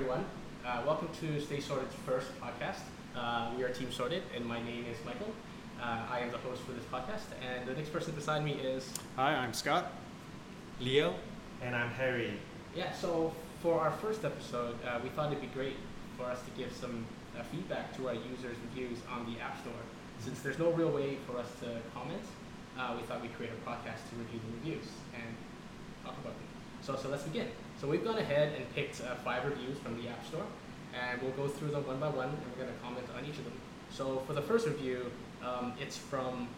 everyone. Uh, welcome to Stay Sorted's first podcast. Uh, we are Team Sorted, and my name is Michael. Uh, I am the host for this podcast, and the next person beside me is. Hi, I'm Scott. Leo. And I'm Harry. Yeah, so for our first episode, uh, we thought it'd be great for us to give some uh, feedback to our users' reviews on the App Store. Since there's no real way for us to comment, uh, we thought we'd create a podcast to review the reviews and talk about them. So, so let's begin. So we've gone ahead and picked uh, five reviews from the App Store, and we'll go through them one by one, and we're going to comment on each of them. So for the first review, um, it's from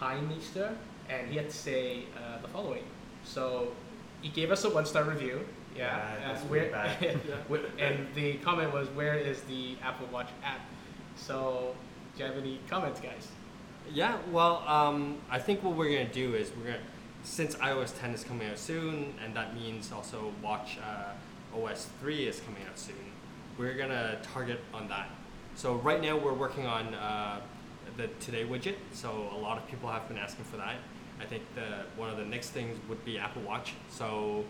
Heimeister, and he had to say uh, the following. So he gave us a one-star review. Yeah, Yeah, that's uh, where- bad. wh- and the comment was, "Where is the Apple Watch app?" So, do you have any comments, guys? Yeah, well, um, I think what we're gonna do is we're gonna, since iOS 10 is coming out soon, and that means also Watch uh, OS 3 is coming out soon, we're gonna target on that. So right now we're working on uh, the Today widget. So a lot of people have been asking for that. I think the one of the next things would be Apple Watch. So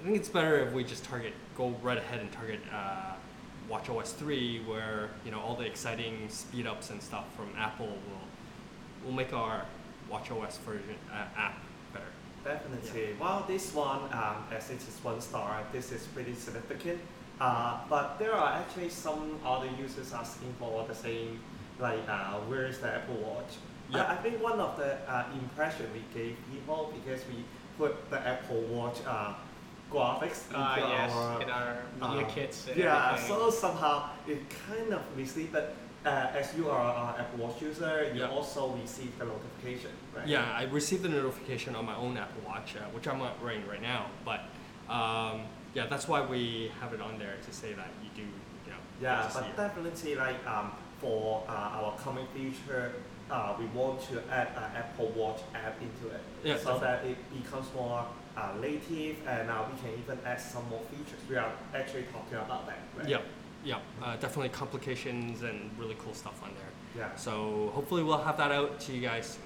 I think it's better if we just target, go right ahead and target uh, Watch OS 3, where you know all the exciting speed ups and stuff from Apple will will make our Watch OS version uh, app better. Definitely. Well, this one, um, as it is one star, this is pretty significant. Uh, but there are actually some other users asking for the same, like, uh, where is the Apple Watch? Yeah. I, I think one of the uh, impression we gave people because we put the Apple Watch uh, graphics into Uh, yes, our in our media uh, kits. And yeah, everything. so somehow it kind of mislead, but uh, as you are an Apple Watch user, you Yeah. also receive the notification, right? Yeah, I received the notification on my own Apple Watch, uh, which I'm not wearing right now. But um, yeah, that's why we have it on there to say that you do, you know. Yeah, get to see but it. definitely like um, for uh, our coming future, uh, we want to add an Apple Watch app into it, Yeah, so that it becomes more uh, native, and uh, we can even add some more features. We are actually talking about that, right? Yeah, yeah, uh, definitely complications and really cool stuff on there. Yeah. So hopefully we'll have that out to you guys soon.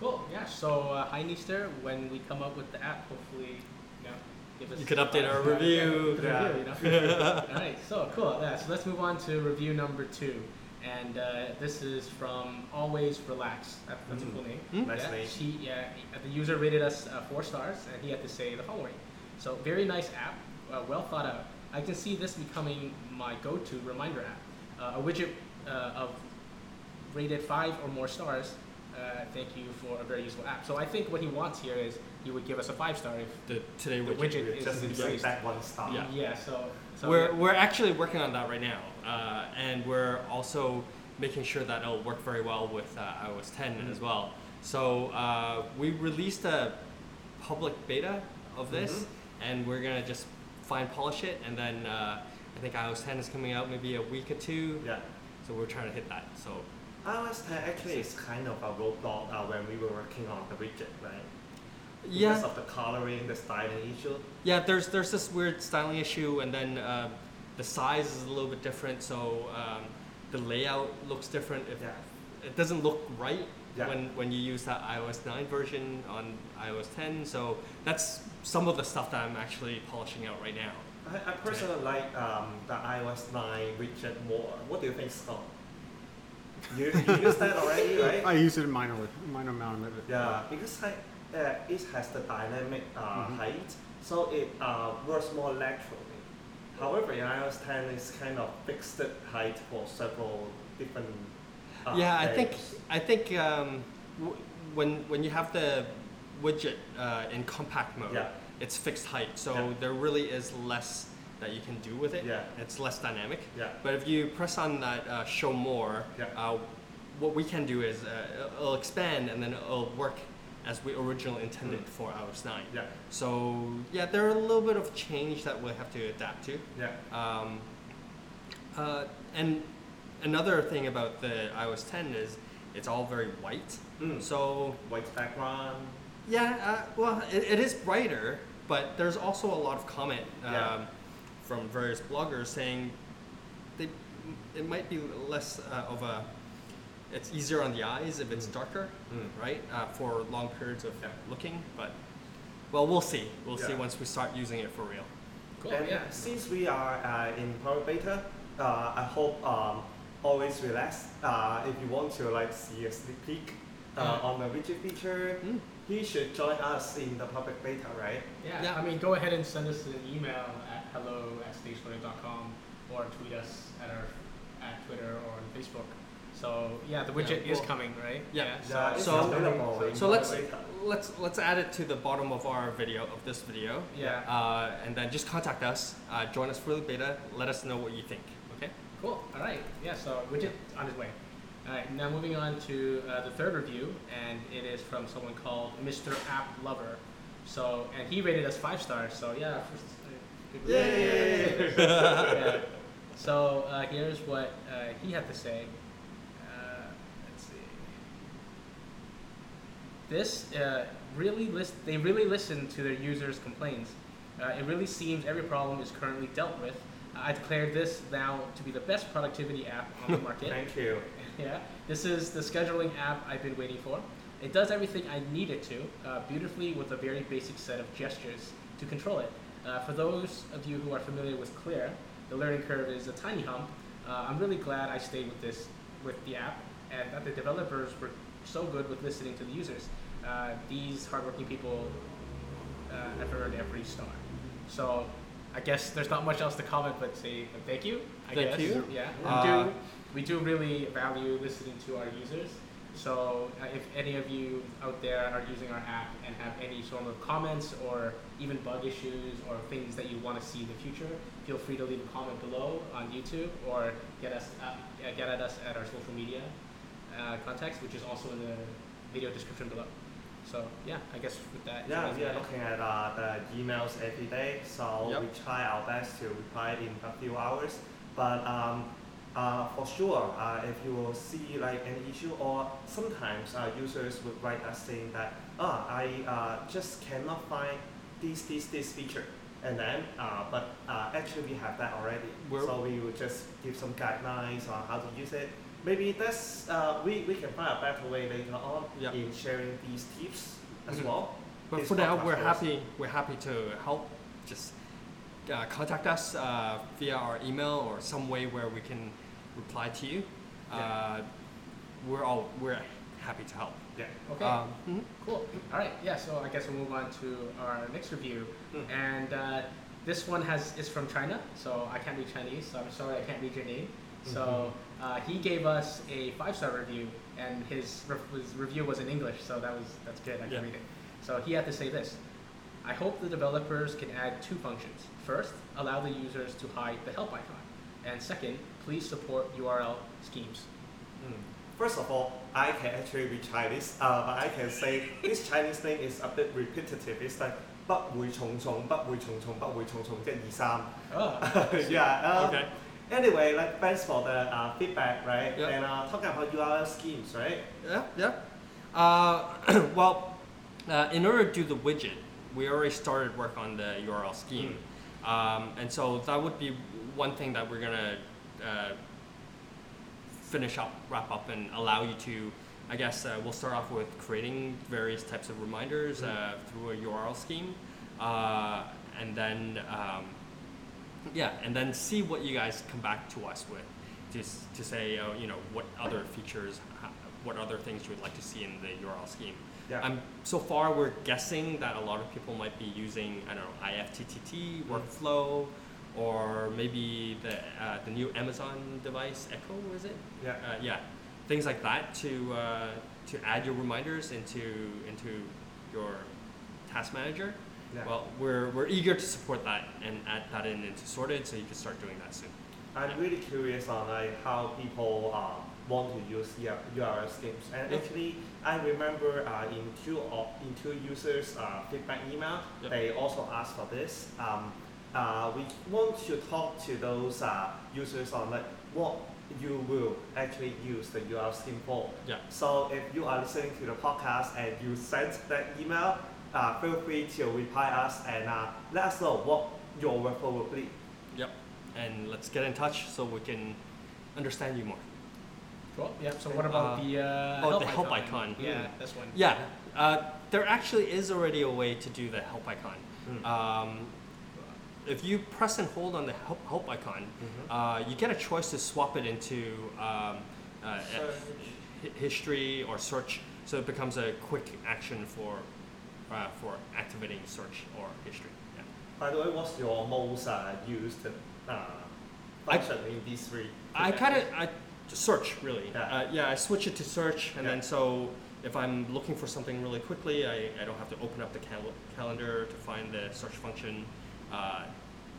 Cool. Yeah. So, uh, hi, Neester. When we come up with the app, hopefully, you know, give us. You could update our review. yeah, review, you know? All right. So cool. Yeah. So let's move on to review number two, and uh, this is from Always Relax. That, that's a Mm. cool name. Hmm? Nice yeah, name. She, yeah, the user rated us uh, four stars, and he had to say the following. So, very nice app, uh, well thought out. I can see this becoming my go-to reminder app. Uh, a widget uh, of rated five or more stars. Uh, thank you for a very useful app. So I think what he wants here is he would give us a five star if The today the widget. widget is Just increased. that one star. Yeah. Yeah. So, so we're, yeah. we're actually working on that right now, uh, and we're also making sure that it'll work very well with uh, iOS 10 Mhm. as well. So uh, we released a public beta of this, Mhm. and we're gonna just fine polish it, and then uh, I think iOS 10 is coming out maybe a week or two. Yeah. So we're trying to hit that. So iOS 10 actually is kind of a roadblock uh, when we were working on the widget, right? yeah, Because of the coloring, the styling issue. Yeah, there's there's this weird styling issue, and then uh, the size is a little bit different, so um, the layout looks different. If Yeah. it doesn't look right Yeah. when when you use that iOS 9 version on iOS 10, so that's some of the stuff that I'm actually polishing out right now. I, I personally like um, the iOS 9 widget more. What do you think, Scott? You, you use that already, right? I use it in minor, minor amount of it. Yeah, because I, uh, it has the dynamic uh, Mhm. height, so it uh, works more laterally. However, in iOS 10, it's kind of fixed height for several different. Uh, yeah, I think. I think um, w- when when you have the widget uh, in compact mode, Yeah. it's fixed height, so Yeah. there really is less that you can do with it. Yeah. It's less dynamic. Yeah. But if you press on that uh, show more, Yeah. uh, what we can do is uh, it'll expand and then it'll work as we originally intended Mm. for iOS 9. Yeah, So yeah, there are a little bit of change that we'll have to adapt to. yeah, Um, uh, and another thing about the iOS 10 is it's all very white. Mm. So white background. Yeah, uh, well, it, it is brighter, but there's also a lot of comment um, Yeah. from various bloggers saying they, it might be less uh, of a. It's easier on the eyes if it's Mm. darker, Mm. right? Uh, for long periods of Yeah. looking, but well, we'll see. We'll see once we start using it for real. Cool. And yeah. since we are uh, in private beta, uh, I hope um, always relax. Uh, if you want to like see a sneak peek uh, Yeah. on the widget feature, Mm. He should join us in the public beta, right? Yeah. Yeah. I mean, go ahead and send us an email at hello at staysorted.com or tweet us at our at Twitter or on Facebook. So yeah, the widget Yeah, is cool. coming, right? Yeah. Yeah, it's So- available So let's let's let's add it to the bottom of our video of this video, Yeah. uh, and then just contact us, uh, join us for the beta, let us know what you think. Okay. Cool. All right. Yeah. So widget on his way. All right. Now moving on to uh, the third review, and it is from someone called Mr. App Lover. So and he rated us five stars. So yeah. First, uh, good Yay! yeah. So uh, here's what uh, he had to say. Uh, let's see. This uh, really list. They really listen to their users' complaints. Uh, it really seems every problem is currently dealt with. I declare this now to be the best productivity app on the market. Thank you. Yeah, this is the scheduling app I've been waiting for. It does everything I need it to, uh, beautifully with a very basic set of gestures to control it. Uh, for those of you who are familiar with Clear, the learning curve is a tiny hump. Uh, I'm really glad I stayed with this, with the app, and that the developers were so good with listening to the users. Uh, these hardworking people uh, have earned every star. So I guess there's not much else to comment but say thank you. I Thank guess. you. Yeah. Uh, we do really value listening to our users. So uh, if any of you out there are using our app and have any sort of comments or even bug issues or things that you want to see in the future, feel free to leave a comment below on YouTube or get us uh, uh, get at us at our social media uh, contacts, which is also in the video description below. So yeah, I guess with that. Yeah, anything we are looking at uh, the emails every day, so Yep. we try our best to reply in a few hours. But um, uh, for sure, uh, if you will see like an issue, or sometimes uh, users would write us saying that, ah, I uh, just cannot find this, this, this feature. And then, uh, but uh, actually we have that already. So we will just give some guidelines on how to use it. Maybe that's uh, we, we can find a better way later on in sharing these tips as Mhm. well. But It's for now, we're happy. We're happy to help. Just uh, contact us uh, via our email or some way where we can reply to you. Uh, we're all we're happy to help. Yeah. Okay. Um, mhm. Cool. All right. Yeah. So I guess we'll move on to our next review, Mm. and uh, this one has is from China, so I can't read Chinese. So I'm sorry I can't read your name. So uh, he gave us a five star review, and his, re- his review was in English, so that was that's good. I can Yeah. read it. So he had to say this. I hope the developers can add two functions. First, allow the users to hide the help icon, and second, please support URL schemes. Mm. First of all, I can actually read Chinese, uh, but I can say this Chinese name is a bit repetitive. It's like 不会重重，不会重重，不会重重，一二三。 Oh, yeah. Um, Okay. Anyway, like thanks for the uh, feedback, right? Yeah. And uh, talking about URL schemes, right? Yeah, yeah. Uh, well, uh, in order to do the widget, we already started work on the URL scheme, um, and so that would be one thing that we're gonna uh, finish up, wrap up, and allow you to. I guess uh, we'll start off with creating various types of reminders uh, through a URL scheme, uh, and then um, yeah, and then see what you guys come back to us with, to, to say uh, you know what other features, what other things you would like to see in the URL scheme. Yeah. Um, so far, we're guessing that a lot of people might be using I don't know IFTTT workflow, or maybe the uh, the new Amazon device Echo is it? Yeah. Uh, yeah, things like that to uh, to add your reminders into into your task manager. Yeah. Well, we're, we're eager to support that and add that in into sorted, so you can start doing that soon. I'm really curious on like how people uh, want to use UR- URL schemes. And actually, I remember uh, in two of, in two users' uh, feedback email, Yep. they also asked for this. Um, uh, we want to talk to those uh, users on like what you will actually use the URL scheme for. Yeah. So if you are listening to the podcast and you sent that email, uh, feel free to reply us and uh, let us know what your workflow will be. Yep. And let's get in touch so we can understand you more. Cool. Yeah. So what about Uh, the uh, oh, help the help icon? icon. Yeah, Mm. this one. Yeah, uh, there actually is already a way to do the help icon. Mm. Um, if you press and hold on the help, help icon, Mhm. uh, you get a choice to swap it into um, uh, Search. history or search, so it becomes a quick action for uh, for activating search or history. Yeah. By the way, what's your most uh, used uh, I- function in these three? I kind of I search really. Yeah. Uh, yeah, I switch it to search, and Yeah. then so if I'm looking for something really quickly, I, I don't have to open up the cal- calendar to find the search function. Uh,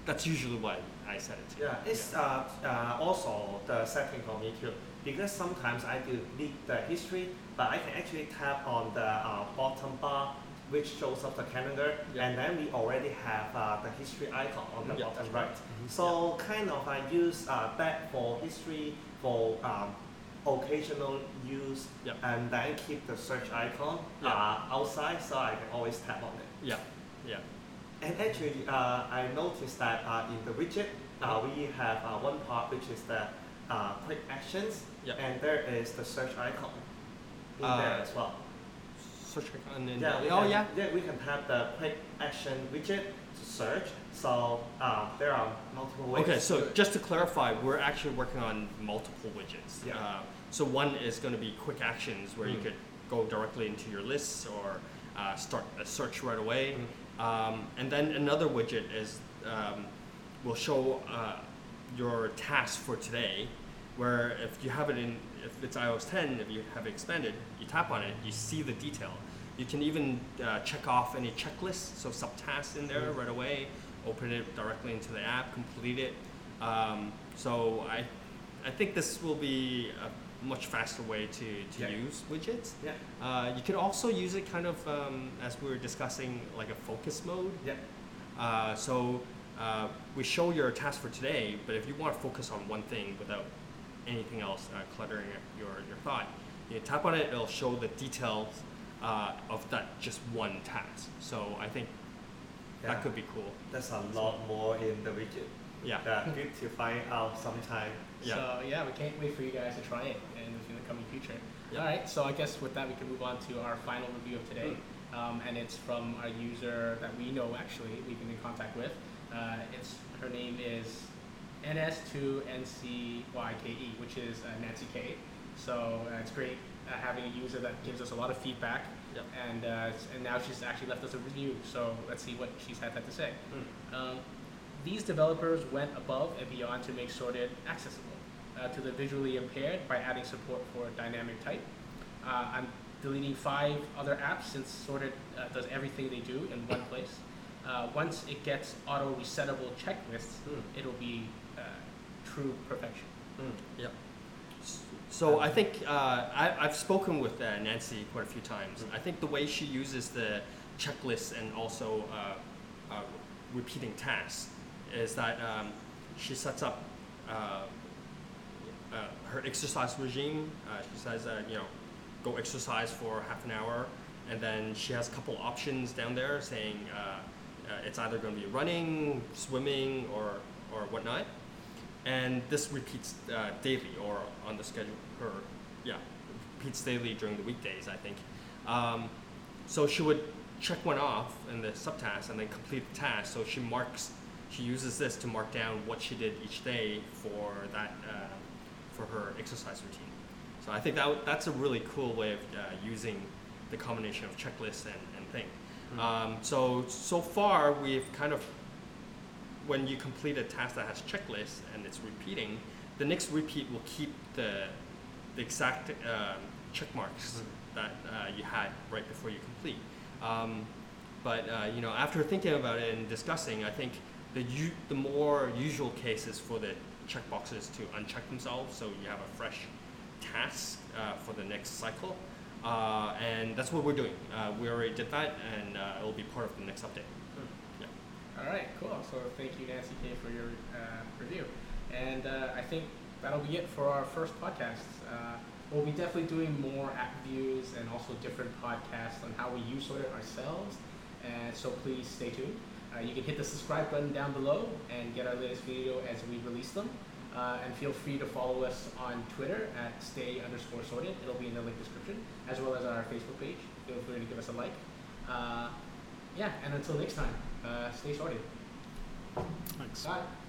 that's usually what I set it to. Yeah, it's uh, uh, also the setting for me too. Because sometimes I do need the history, but I can actually tap on the uh, bottom bar, which shows up the calendar, Yeah. and then we already have uh, the history icon on the Yeah, bottom that's right. Mhm. So kind of I use uh, that for history, for um, occasional use, Yeah. and then keep the search icon Yeah. uh, outside, so I can always tap on it. Yeah, yeah. And actually, uh, I noticed that uh, in the widget, uh, Mhm. we have uh, one part which is the uh, quick actions, Yeah. and there is the search icon in Uh, there as well. Search and Yeah, we oh can, yeah. yeah, we can tap the quick action widget to search. So uh, there are multiple ways. Okay, so just to clarify, we're actually working on multiple widgets. Yeah. Uh, so one is going to be quick actions where you Mm. could go directly into your lists or uh, start a search right away. Mm. Um, and then another widget is um, will show uh, your task for today, where if you have it in, if it's iOS 10, if you have it expanded, you tap on it, you see the detail. You can even uh, check off any checklists, so subtasks in there Mm. right away, open it directly into the app, complete it. Um, so I, I think this will be a much faster way to, to Yeah. use widgets. Yeah, Uh, you could also use it kind of um, as we were discussing, like a focus mode. yeah, Uh, so uh, we show your task for today, but if you want to focus on one thing without anything else uh, cluttering your, your thought, you tap on it, it'll show the details uh, of that just one task. So I think yeah. that could be cool. There's a lot more in the widget. Yeah. Yeah, good to find out sometime. Yeah. So yeah, we can't wait for you guys to try it in, in the coming future. Yeah. All right, so I guess with that we can move on to our final review of today, um, and it's from a user that we know actually we've been in contact with. Uh, it's her name is NS2NCYKE, which is uh, Nancy K. So uh, it's great uh, having a user that gives us a lot of feedback, Yep. and uh, and now she's actually left us a review. So let's see what she's had to say. Mm. Um, these developers went above and beyond to make Sorted accessible uh, to the visually impaired by adding support for dynamic type. Uh, I'm deleting five other apps since Sorted uh, does everything they do in one place. Uh, once it gets auto resettable checklists, Mm. it'll be true perfection. Mm. Yep. S- So I think uh, I, I've spoken with uh, Nancy quite a few times. Mm. I think the way she uses the checklist and also uh, uh, repeating tasks is that um, she sets up uh, uh, her exercise regime. Uh, she says that you know, go exercise for half an hour, and then she has a couple options down there saying uh, uh, it's either going to be running, swimming, or or whatnot and this repeats uh, daily or on the schedule or yeah repeats daily during the weekdays i think. Um, so she would check one off in the subtask and then complete the task. So she marks she uses this to mark down what she did each day for that uh, for her exercise routine. So i think that w- that's a really cool way of uh, using the combination of checklists and, and thing. Mm. um, so so far we've kind of when you complete a task that has checklists and it's repeating, the next repeat will keep the, the exact um, check marks that uh, you had right before you complete. Um, but uh, you know, after thinking about it and discussing, I think the u- the more usual case is for the checkboxes to uncheck themselves, so you have a fresh task uh, for the next cycle. Uh, and that's what we're doing. Uh, we already did that, and uh, it will be part of the next update. All right, cool. So thank you, Nancy K, for your uh, review. And uh, I think that'll be it for our first podcast. Uh, we'll be definitely doing more app reviews and also different podcasts on how we use Sorted ourselves. And so please stay tuned. Uh, you can hit the subscribe button down below and get our latest video as we release them. Uh, and feel free to follow us on Twitter at stay underscore sorted. It'll be in the link description, as well as our Facebook page. Feel free to give us a like. Uh, yeah, and until next time, uh, stay sorted. Thanks. Bye.